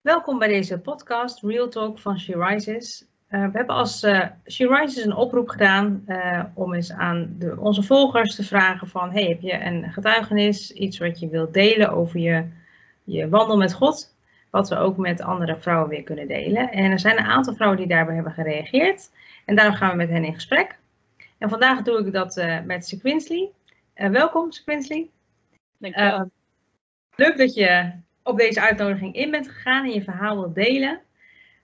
Welkom bij deze podcast Real Talk van She Rises. Uh, we hebben als uh, She Rises een oproep gedaan uh, om eens aan de, onze volgers te vragen van hey, heb je een getuigenis, iets wat je wilt delen over je, je wandel met God, wat we ook met andere vrouwen weer kunnen delen. En er zijn een aantal vrouwen die daarbij hebben gereageerd en daarom gaan we met hen in gesprek. En vandaag doe ik dat met Sequinsley. welkom Sequinsley. Dankjewel. leuk dat je op deze uitnodiging in bent gegaan en je verhaal wilt delen.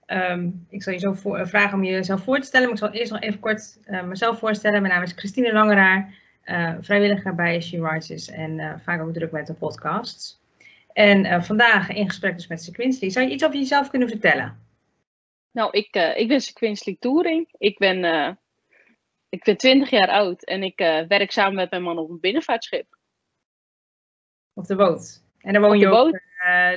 Um, ik zal je zo voor, uh, vragen om jezelf voor te stellen, maar ik zal eerst nog even kort uh, mezelf voorstellen. Mijn naam is Christine Langeraar, uh, vrijwilliger bij She Rises en vaak ook druk met de podcasts. En vandaag in gesprek dus met Sequinsley. Zou je iets over jezelf kunnen vertellen? Nou, ik, ik ben Sequinsley Touring. Ik ben, ik ben 20 jaar oud en ik werk samen met mijn man op een binnenvaartschip. Op de boot? En dan woon op je ook uh,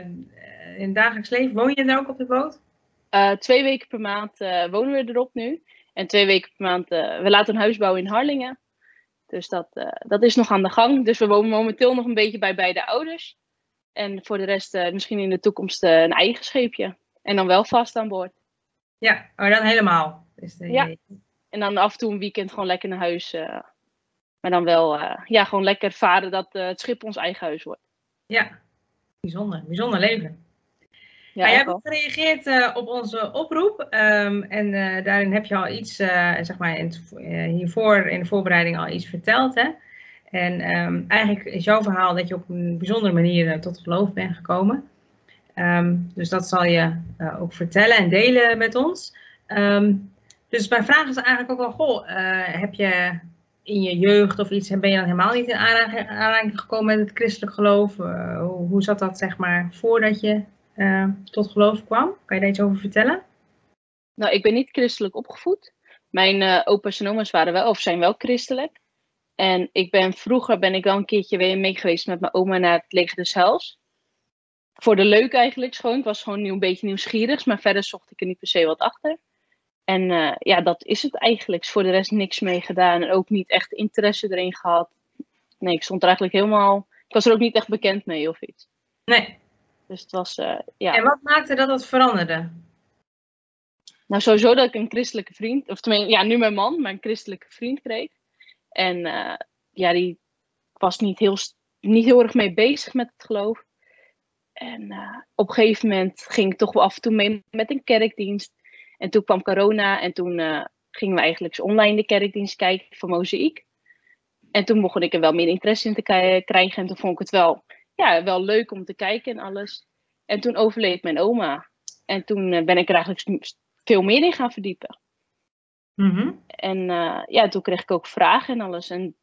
in het dagelijks leven. Woon je daar ook op de boot? Uh, twee weken per maand wonen we erop nu. En twee weken per maand, we laten een huis bouwen in Harlingen. Dus dat, dat is nog aan de gang. Dus we wonen momenteel nog een beetje bij beide ouders. En voor de rest misschien in de toekomst een eigen scheepje. En dan wel vast aan boord. Ja, maar dan helemaal. Is de ja. En dan af en toe een weekend gewoon lekker naar huis. maar dan wel ja, gewoon lekker varen dat het schip ons eigen huis wordt. Ja, bijzonder. Bijzonder leven. Ja, jij hebt gereageerd uh, op onze oproep um, en uh, daarin heb je al iets, uh, zeg maar, in het, hiervoor in de voorbereiding al iets verteld. Hè? En um, eigenlijk is jouw verhaal dat je op een bijzondere manier tot geloof bent gekomen. Um, dus dat zal je ook vertellen en delen met ons. dus mijn vraag is eigenlijk ook wel, goh, heb je in je jeugd of iets, ben je dan helemaal niet in aanraking gekomen met het christelijk geloof? Uh, hoe, hoe, zat dat, zeg maar, voordat je uh, tot geloof kwam? Kan je daar iets over vertellen? Nou, ik ben niet christelijk opgevoed. Mijn uh, opa's en oma's waren wel, of zijn wel christelijk. En ik ben, vroeger ben ik wel een keertje weer mee geweest met mijn oma naar het leger des. Voor de leuk eigenlijk gewoon. Ik was gewoon een beetje nieuwsgierig, maar verder zocht ik er niet per se wat achter. En uh, ja, dat is het eigenlijk. Voor de rest niks mee gedaan. En ook niet echt interesse erin gehad. Nee, ik stond er eigenlijk helemaal. Ik was er ook niet echt bekend mee of iets. Nee. Dus het was, uh, ja. En wat maakte dat het veranderde? Nou, sowieso dat ik een christelijke vriend, of tenminste, ja, nu mijn man, maar een christelijke vriend kreeg. En uh, ja, die was niet heel, niet heel erg mee bezig met het geloof. En op een gegeven moment ging ik toch wel af en toe mee met een kerkdienst. En toen kwam corona en toen uh, gingen we eigenlijk online de kerkdienst kijken van Mozaïek. En toen begon ik er wel meer interesse in te krijgen. En toen vond ik het wel, ja, wel leuk om te kijken en alles. En toen overleed mijn oma. En toen uh, ben ik er eigenlijk veel meer in gaan verdiepen. Mm -hmm. En uh, ja, toen kreeg ik ook vragen en alles. En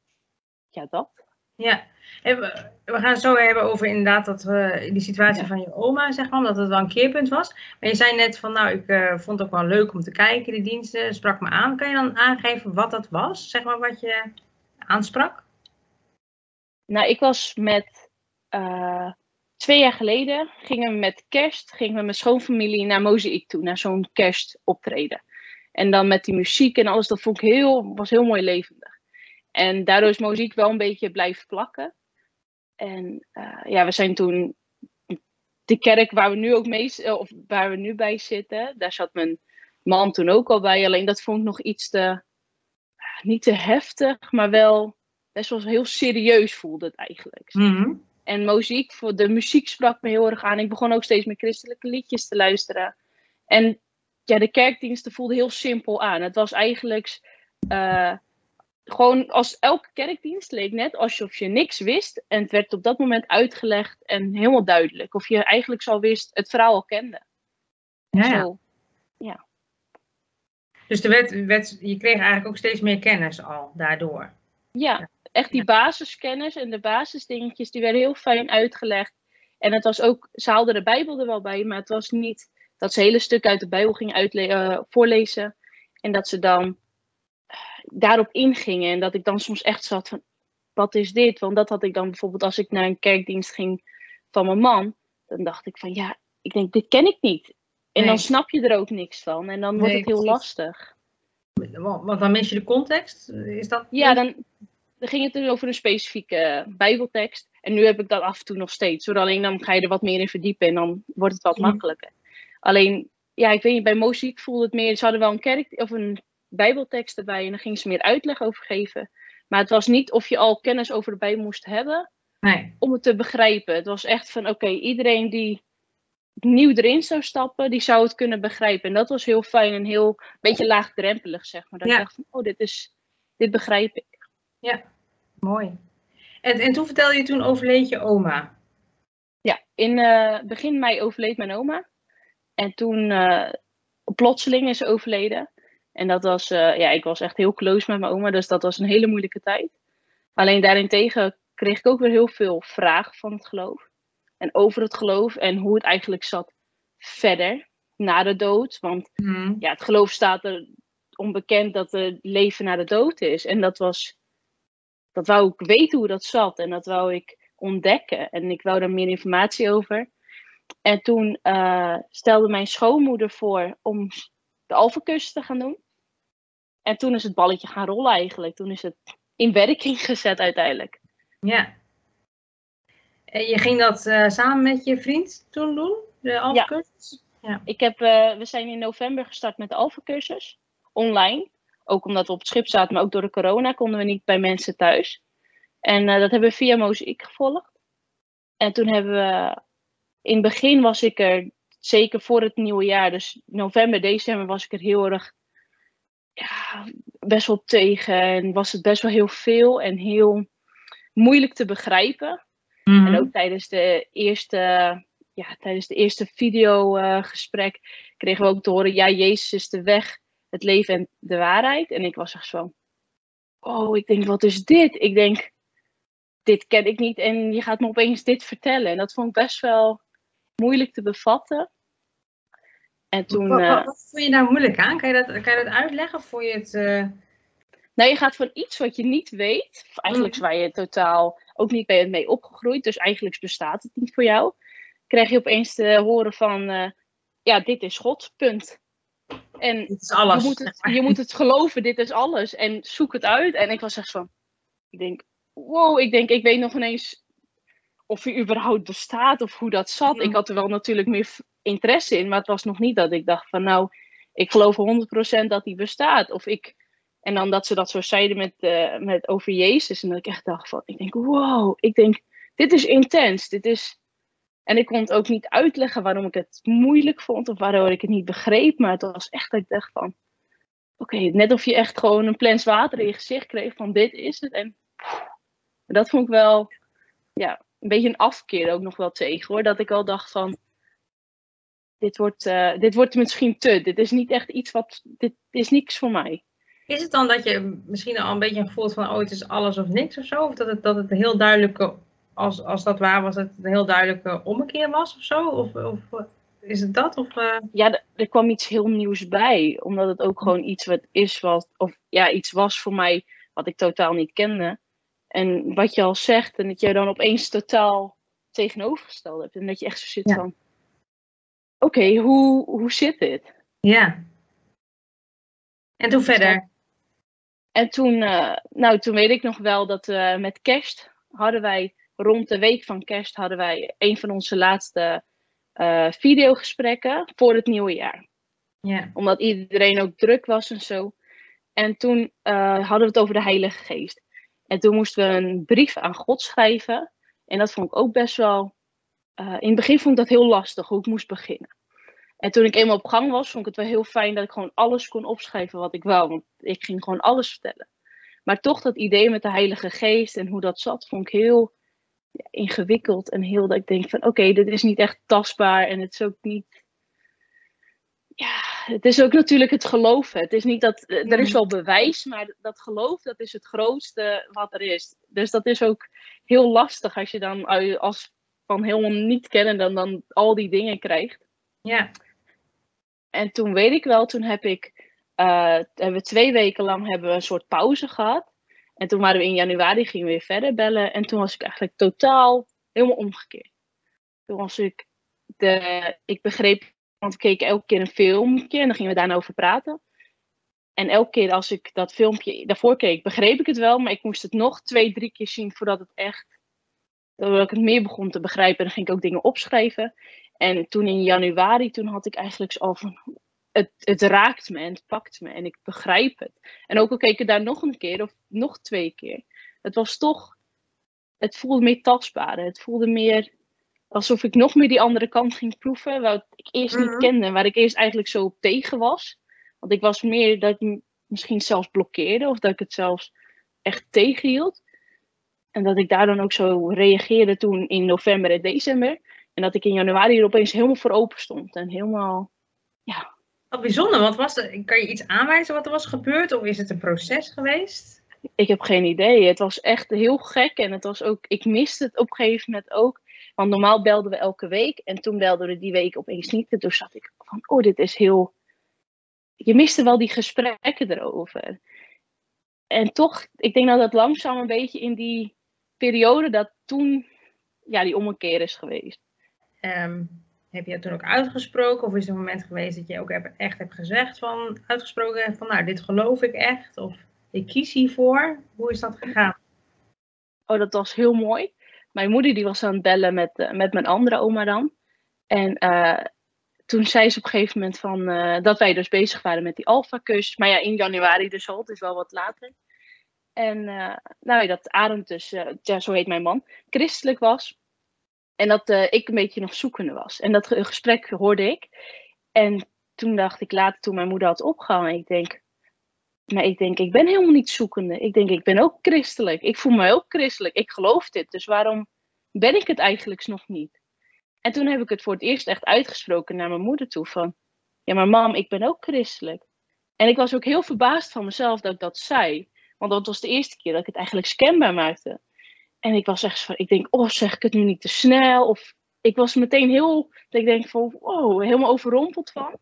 ja, dat. Ja, en we, we gaan het zo hebben over inderdaad dat die situatie ja. van je oma, zeg maar, dat het wel een keerpunt was. Maar je zei net van, nou, ik uh, vond het ook wel leuk om te kijken, die diensten, sprak me aan. Kan je dan aangeven wat dat was, zeg maar, wat je aansprak? Nou, ik was met, uh, twee jaar geleden, gingen we met kerst, gingen we met mijn schoonfamilie naar Mozaïek toe, naar zo'n kerstoptreden. En dan met die muziek en alles, dat vond ik heel, was heel mooi levendig. En daardoor is muziek wel een beetje blijven plakken. En uh, ja, we zijn toen de kerk waar we nu ook mee, eh, of waar we nu bij zitten, daar zat mijn man toen ook al bij. Alleen dat vond ik nog iets te, niet te heftig, maar wel best wel heel serieus voelde het eigenlijk. Mm -hmm. En muziek, voor de muziek sprak me heel erg aan. Ik begon ook steeds meer christelijke liedjes te luisteren. En ja, de kerkdiensten voelden heel simpel aan. Het was eigenlijk uh, gewoon als elke kerkdienst leek net alsof je niks wist. En het werd op dat moment uitgelegd en helemaal duidelijk. Of je eigenlijk zo wist, het verhaal al kende. Ja, ja. Ja. Dus de wet, wet, je kreeg eigenlijk ook steeds meer kennis al daardoor. Ja, echt die basiskennis en de basisdingetjes, die werden heel fijn uitgelegd. En het was ook, ze haalden de Bijbel er wel bij, maar het was niet dat ze hele stuk uit de Bijbel gingen uh, voorlezen. En dat ze dan daarop ingingen. En dat ik dan soms echt zat van, wat is dit? Want dat had ik dan bijvoorbeeld als ik naar een kerkdienst ging van mijn man. Dan dacht ik van, ja, ik denk, dit ken ik niet. En Nee. dan snap je er ook niks van. En dan wordt het heel precies. lastig. Want dan mis je de context. Is dat? Ja, dan, dan ging het dus over een specifieke bijbeltekst. En nu heb ik dat af en toe nog steeds. Hoor. Alleen dan ga je er wat meer in verdiepen en dan wordt het wat makkelijker. Alleen, ja, ik weet niet, bij muziek voelde het meer, ze hadden wel een kerk of een bijbeltekst erbij en dan gingen ze meer uitleg over geven. Maar het was niet of je al kennis over de Bijbel moest hebben nee. om het te begrijpen. Het was echt van, oké, iedereen die nieuw erin zou stappen, die zou het kunnen begrijpen. En dat was heel fijn en heel, beetje laagdrempelig, zeg maar. Dat ik dacht van, oh, dit, is, dit begrijp ik. Ja, mooi. En, en toen vertelde je toen overleed je oma. Ja, in uh, begin mei overleed mijn oma. En toen uh, plotseling is ze overleden. En dat was, uh, ja, ik was echt heel close met mijn oma, dus dat was een hele moeilijke tijd. Alleen daarentegen kreeg ik ook weer heel veel vragen van het geloof. En over het geloof en hoe het eigenlijk zat verder, na de dood. Want mm. ja, het geloof staat er onbekend dat er leven na de dood is. En dat was, dat wou ik weten hoe dat zat. En dat wou ik ontdekken. En ik wou daar meer informatie over. En toen uh, stelde mijn schoonmoeder voor om de alfacursus te gaan doen. En toen is het balletje gaan rollen eigenlijk. Toen is het in werking gezet uiteindelijk. Ja. En je ging dat uh, samen met je vriend toen doen, de alfacursus? Ja. ja. Ik heb, uh, we zijn in november gestart met de alfacursus, online. Ook omdat we op het schip zaten, maar ook door de corona konden we niet bij mensen thuis. En uh, dat hebben we via Mozaïek gevolgd. En toen hebben we, in het begin was ik er, zeker voor het nieuwe jaar, dus november, december was ik er heel erg ja, best wel tegen. En was het best wel heel veel en heel moeilijk te begrijpen. Mm -hmm. En ook tijdens de eerste, ja, tijdens de eerste videogesprek uh, kregen we ook te horen: ja, Jezus is de weg, het leven en de waarheid. En ik was echt zo: oh, ik denk, wat is dit? Ik denk, dit ken ik niet en je gaat me opeens dit vertellen. En dat vond ik best wel moeilijk te bevatten. En toen, wat, uh, wat, wat vond je daar moeilijk aan? Kan je dat, kan je dat uitleggen? Vond je het. Uh... Nou, je gaat van iets wat je niet weet, eigenlijk Mm. waar je totaal ook niet mee, mee opgegroeid, dus eigenlijk bestaat het niet voor jou, krijg je opeens te horen van, uh, ja, dit is God, punt. En Dit is alles. je moet, het, je moet het geloven, dit is alles. En zoek het uit. En ik was echt van, ik denk, wow, ik denk, ik weet nog ineens of hij überhaupt bestaat of hoe dat zat. Ik had er wel natuurlijk meer interesse in, maar het was nog niet dat ik dacht van, nou, ik geloof 100% dat hij bestaat. Of ik, en dan dat ze dat zo zeiden met, uh, met over Jezus. En dat ik echt dacht van, ik denk, wow, ik denk, dit is intens. Dit is... En ik kon het ook niet uitleggen waarom ik het moeilijk vond of waardoor ik het niet begreep. Maar het was echt dat ik dacht van, oké, okay, net of je echt gewoon een plens water in je gezicht kreeg van dit is het. En dat vond ik wel, ja, een beetje een afkeer ook nog wel tegen hoor. Dat ik al dacht van, dit wordt, uh, dit wordt misschien te. Dit is niet echt iets wat, dit is niks voor mij. Is het dan dat je misschien al een beetje voelt van, oh, het is alles of niks of zo? Of dat het, dat het heel duidelijke, als, als dat waar was, dat het een heel duidelijke ommekeer was of zo? Of, of is het dat? Of, uh... Ja, er kwam iets heel nieuws bij. Omdat het ook gewoon iets wat is, wat, of ja, iets was voor mij wat ik totaal niet kende. En wat je al zegt, en dat je dan opeens totaal tegenovergesteld hebt. En dat je echt zo zit Ja. van, oké, okay, hoe, hoe zit dit? Ja. En toen verder? En toen, uh, nou, toen weet ik nog wel dat uh, met kerst hadden wij, rond de week van kerst, hadden wij een van onze laatste uh, videogesprekken voor het nieuwe jaar. Ja. Omdat iedereen ook druk was en zo. En toen hadden we het over de Heilige Geest. En toen moesten we een brief aan God schrijven. En dat vond ik ook best wel. Uh, in het begin vond ik dat heel lastig, hoe ik moest beginnen. En toen ik eenmaal op gang was, vond ik het wel heel fijn dat ik gewoon alles kon opschrijven wat ik wou. Want ik ging gewoon alles vertellen. Maar toch dat idee met de Heilige Geest en hoe dat zat, vond ik heel ingewikkeld. En heel dat ik denk van oké, dit is niet echt tastbaar. En het is ook niet. Ja, het is ook natuurlijk het geloven. Het is niet dat. Er is wel bewijs, maar dat geloof, dat is het grootste wat er is. Dus dat is ook heel lastig als je dan als van helemaal niet kennen dan, dan al die dingen krijgt. Ja. En toen weet ik wel, toen heb ik, uh, hebben we twee weken lang hebben we een soort pauze gehad. En toen waren we in januari, gingen we weer verder bellen. En toen was ik eigenlijk totaal helemaal omgekeerd. Toen was ik, de, ik begreep, want we keken elke keer een filmpje en dan gingen we daarna over praten. En elke keer als ik dat filmpje daarvoor keek, begreep ik het wel, maar ik moest het nog twee, drie keer zien voordat het echt dat ik het meer begon te begrijpen. En dan ging ik ook dingen opschrijven. En toen in januari, toen had ik eigenlijk al van, het, het raakt me en het pakt me en ik begrijp het. En ook al keek ik daar nog een keer of nog twee keer. Het was toch, het voelde meer tastbaar. Het voelde meer alsof ik nog meer die andere kant ging proeven. Wat ik eerst niet mhm. kende en waar ik eerst eigenlijk zo op tegen was. Want ik was meer dat ik misschien zelfs blokkeerde of dat ik het zelfs echt tegenhield. En dat ik daar dan ook zo reageerde toen in november en december. En dat ik in januari er opeens helemaal voor open stond. En helemaal, ja. Wat bijzonder, want was er, kan je iets aanwijzen wat er was gebeurd? Of is het een proces geweest? Ik heb geen idee. Het was echt heel gek. En het was ook, ik miste het op een gegeven moment ook. Want normaal belden we elke week. En toen belden we die week opeens niet. En toen zat ik van, oh, dit is heel... Je miste wel die gesprekken erover. En toch, ik denk dat dat langzaam een beetje in die periode dat toen ja, die ommekeer is geweest. Ehm, heb je dat toen ook uitgesproken? Of is er een moment geweest dat je ook echt hebt gezegd van, uitgesproken van, nou, dit geloof ik echt? Of ik kies hiervoor? Hoe is dat gegaan? Oh, dat was heel mooi. Mijn moeder die was aan het bellen met, uh, met mijn andere oma dan. En uh, toen zei ze op een gegeven moment van, uh, dat wij dus bezig waren met die alfa-cursus. Maar ja, in januari dus al, is wel wat later. En nou, dat Arend dus, ja, zo heet mijn man, christelijk was. En dat ik een beetje nog zoekende was. En dat gesprek hoorde ik. En toen dacht ik later, toen mijn moeder had opgehangen, ik denk, maar ik denk, ik ben helemaal niet zoekende. Ik denk, ik ben ook christelijk. Ik voel me ook christelijk. Ik geloof dit. Dus waarom ben ik het eigenlijk nog niet? En toen heb ik het voor het eerst echt uitgesproken naar mijn moeder toe. Van, ja maar mam, ik ben ook christelijk. En ik was ook heel verbaasd van mezelf dat ik dat zei. Want dat was de eerste keer dat ik het eigenlijk scanbaar maakte. En ik was echt van, ik denk, oh, zeg ik het nu niet te snel? Of ik was meteen heel, dat ik denk van, wow, helemaal overrompeld van.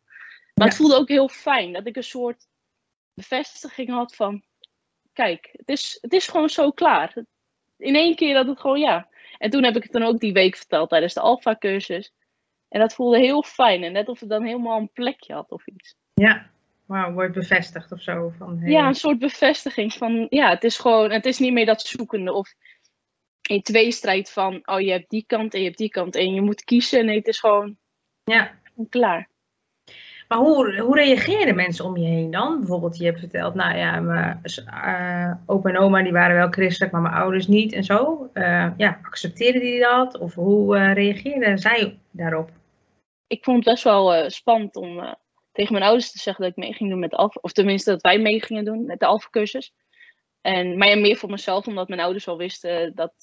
Maar het voelde ook heel fijn dat ik een soort bevestiging had van, kijk, het is, het is gewoon zo klaar. In één keer dat het gewoon, ja. En toen heb ik het dan ook die week verteld tijdens de Alpha-cursus. En dat voelde heel fijn. En net of het dan helemaal een plekje had of iets. Ja, wauw, wordt bevestigd of zo. Van, hey. Ja, een soort bevestiging van, ja, het is gewoon, het is niet meer dat zoekende of in tweestrijd van, oh je hebt die kant en je hebt die kant en je moet kiezen. Nee, het is gewoon ja. klaar. Maar hoe, hoe reageerden mensen om je heen dan? Bijvoorbeeld, je hebt verteld, nou ja, mijn uh, opa en oma die waren wel christelijk, maar mijn ouders niet en zo. Uh, ja, accepteerden die dat? Of hoe uh, reageerden zij daarop? Ik vond het best wel spannend om tegen mijn ouders te zeggen dat ik mee ging doen met de Alpha, of tenminste dat wij mee gingen doen met de Alpha-cursus. En, maar ja, meer voor mezelf, omdat mijn ouders al wisten dat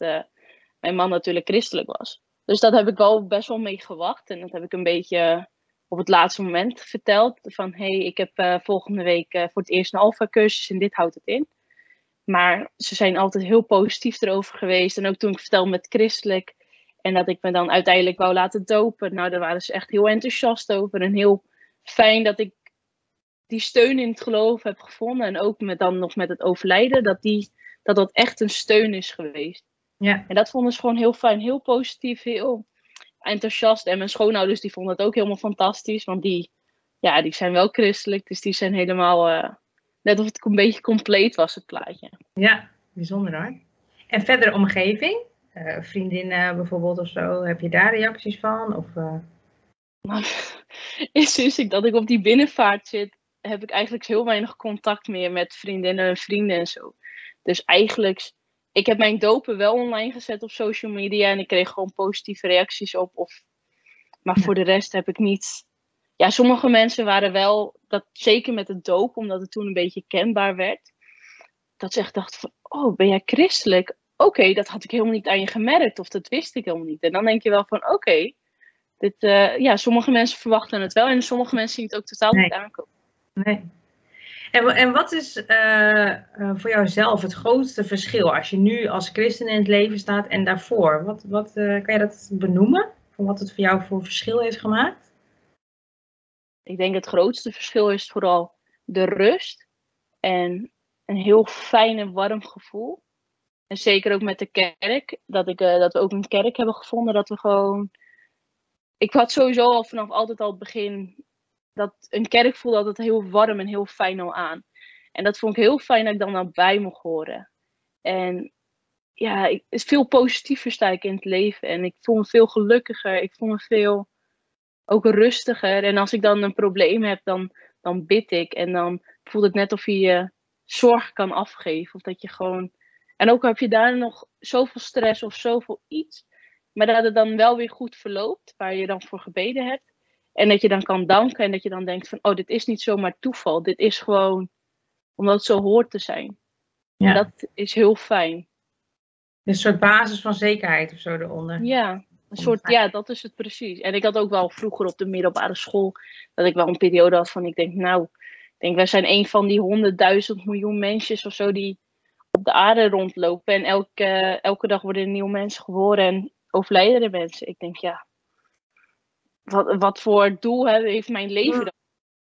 mijn man natuurlijk christelijk was. Dus dat heb ik wel best wel mee gewacht. En dat heb ik een beetje op het laatste moment verteld. Van, hé, hey, ik heb uh, volgende week uh, voor het eerst een alfa-cursus en dit houdt het in. Maar ze zijn altijd heel positief erover geweest. En ook toen ik vertelde met christelijk. En dat ik me dan uiteindelijk wou laten dopen. Nou, daar waren ze echt heel enthousiast over. En heel fijn dat ik die steun in het geloof heb gevonden. En ook met dan nog met het overlijden, dat die, dat, dat echt een steun is geweest. Ja. En dat vonden ze gewoon heel fijn, heel positief, heel enthousiast. En mijn schoonouders die vonden het ook helemaal fantastisch. Want die, ja, die zijn wel christelijk, dus die zijn helemaal... Uh, net of het een beetje compleet was, het plaatje. Ja, bijzonder hoor. En verder omgeving? Uh, vriendinnen bijvoorbeeld of zo, heb je daar reacties van? Of. Nou, sinds ik dat ik op die binnenvaart zit, heb ik eigenlijk heel weinig contact meer met vriendinnen en vrienden en zo. Dus eigenlijk, ik heb mijn dopen wel online gezet op social media en ik kreeg gewoon positieve reacties op. Of, maar voor de rest heb ik niet. Ja, sommige mensen waren wel, dat, zeker met het doop, omdat het toen een beetje kenbaar werd. Dat ze echt dachten van, oh, ben jij christelijk? Oké, dat had ik helemaal niet aan je gemerkt of dat wist ik helemaal niet. En dan denk je wel van, oké, dit, uh, ja, sommige mensen verwachten het wel en sommige mensen zien het ook totaal niet aankomen. Nee. En, en wat is uh, voor jouzelf het grootste verschil als je nu als christen in het leven staat en daarvoor? Wat, wat uh, kan je dat benoemen? Van wat het voor jou voor verschil heeft gemaakt? Ik denk het grootste verschil is vooral de rust en een heel fijn en warm gevoel. En zeker ook met de kerk, dat, ik, uh, dat we ook een kerk hebben gevonden, dat we gewoon. Ik had sowieso al vanaf altijd al het begin dat een kerk voelde altijd heel warm en heel fijn al aan. En dat vond ik heel fijn dat ik dan bij mocht horen. En ja, ik, veel positiever sta ik in het leven. En ik voel me veel gelukkiger. Ik voel me veel ook rustiger. En als ik dan een probleem heb, dan, dan bid ik. En dan voelt het net of je je zorg kan afgeven. Of dat je gewoon. En ook heb je daar nog zoveel stress of zoveel iets. Maar dat het dan wel weer goed verloopt, waar je dan voor gebeden hebt. En dat je dan kan danken en dat je dan denkt van, oh, dit is niet zomaar toeval. Dit is gewoon omdat het zo hoort te zijn. Ja. En dat is heel fijn. Een soort basis van zekerheid of zo eronder. Ja, een soort, ja, dat is het precies. En ik had ook wel vroeger op de middelbare school, dat ik wel een periode had van, ik denk, nou, ik denk, wij zijn een van die honderdduizend miljoen mensen of zo die op de aarde rondlopen. En elke, elke dag worden er nieuwe mensen geboren en overlijden er mensen. Ik denk, ja, wat, wat voor doel heeft mijn leven dan?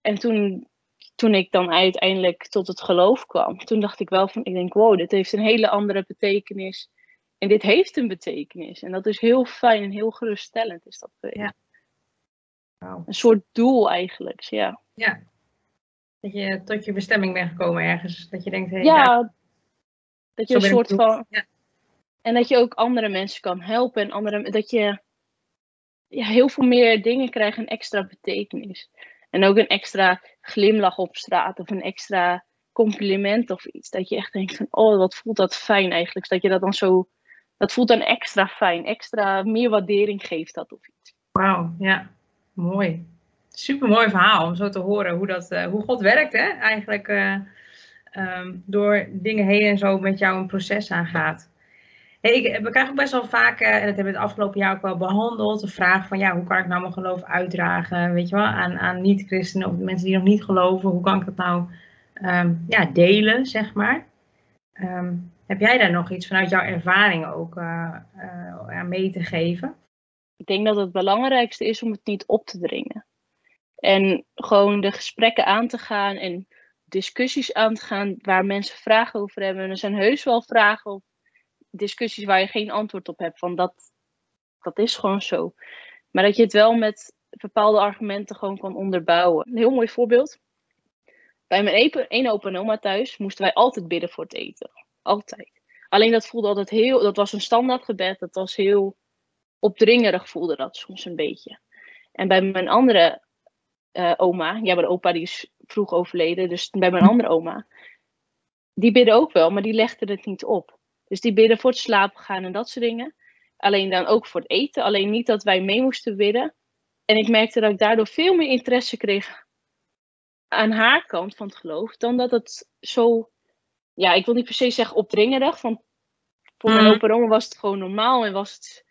En toen, toen ik dan uiteindelijk tot het geloof kwam, toen dacht ik wel van, ik denk, wow, dit heeft een hele andere betekenis en dit heeft een betekenis. En dat is heel fijn en heel geruststellend is dat Ja. Wow. Een soort doel eigenlijk, ja. Ja. Dat je tot je bestemming bent gekomen ergens. Dat je denkt, hey, ja, dat je een soort van... Ja. En dat je ook andere mensen kan helpen. En andere, dat je ja, heel veel meer dingen krijgt een extra betekenis. En ook een extra glimlach op straat of een extra compliment of iets. Dat je echt denkt van, oh, wat voelt dat fijn eigenlijk. Dat je dat dan zo dat voelt dan extra fijn, extra meer waardering geeft dat of iets. Wauw, ja, mooi. Super mooi verhaal om zo te horen hoe, dat, uh, hoe God werkt, hè? Eigenlijk uh, um, door dingen heen en zo met jou een proces aangaat. Ik, we krijgen ook best wel vaak, uh, en dat hebben we het afgelopen jaar ook wel behandeld, de vraag van ja, hoe kan ik nou mijn geloof uitdragen, weet je wel, aan, aan niet-christenen of mensen die nog niet geloven, hoe kan ik dat nou um, ja, delen, zeg maar. Um, heb jij daar nog iets vanuit jouw ervaring ook uh, mee te geven? Ik denk dat het belangrijkste is om het niet op te dringen. En gewoon de gesprekken aan te gaan en discussies aan te gaan waar mensen vragen over hebben. En er zijn heus wel vragen of discussies waar je geen antwoord op hebt. Van dat, dat is gewoon zo. Maar dat je het wel met bepaalde argumenten gewoon kan onderbouwen. Een heel mooi voorbeeld. Bij mijn ene opa en oma thuis moesten wij altijd bidden voor het eten. Altijd. Alleen dat voelde altijd heel, dat was een standaard gebed, dat was heel opdringerig voelde dat soms een beetje. En bij mijn andere uh, oma, ja, mijn opa die is vroeg overleden, dus bij mijn andere oma, die bidden ook wel, maar die legden het niet op. Dus die bidden voor het slapen gaan en dat soort dingen. Alleen dan ook voor het eten, alleen niet dat wij mee moesten bidden. En ik merkte dat ik daardoor veel meer interesse kreeg aan haar kant van het geloof, dan dat het zo ja, ik wil niet per se zeggen opdringerig. Van, voor mijn mm. opa en was het gewoon normaal en was het,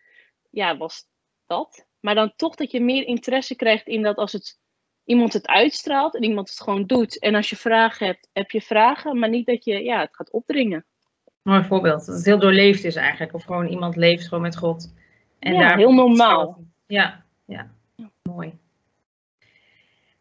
ja, was dat. Maar dan toch dat je meer interesse krijgt in dat als het, iemand het uitstraalt en iemand het gewoon doet. En als je vragen hebt, heb je vragen, maar niet dat je ja, het gaat opdringen. Mooi voorbeeld. Dat het heel doorleefd is eigenlijk. Of gewoon iemand leeft gewoon met God. En ja, daar heel normaal. Ja, ja, mooi.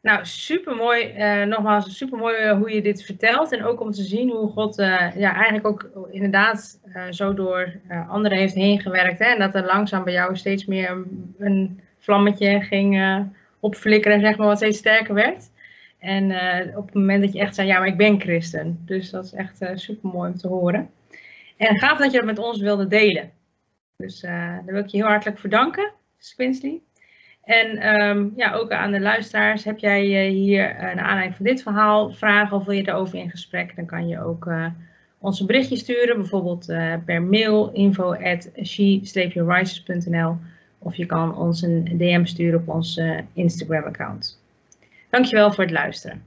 Nou, super mooi. Uh, nogmaals, super mooi uh, hoe je dit vertelt. En ook om te zien hoe God uh, ja, eigenlijk ook inderdaad zo door anderen heeft heen gewerkt. Hè? En dat er langzaam bij jou steeds meer een, vlammetje ging opflikkeren, zeg maar, wat steeds sterker werd. En op het moment dat je echt zei, ja, maar ik ben christen. Dus dat is echt super mooi om te horen. En gaaf dat je dat met ons wilde delen. Dus daar wil ik je heel hartelijk voor danken, Quinsley. En um, ja, ook aan de luisteraars, heb jij uh, hier uh, naar aanleiding van dit verhaal vragen of wil je erover in gesprek, dan kan je ook uh, ons een berichtje sturen, bijvoorbeeld per mail info at she-rises.nl of je kan ons een DM sturen op ons Instagram account. Dankjewel voor het luisteren.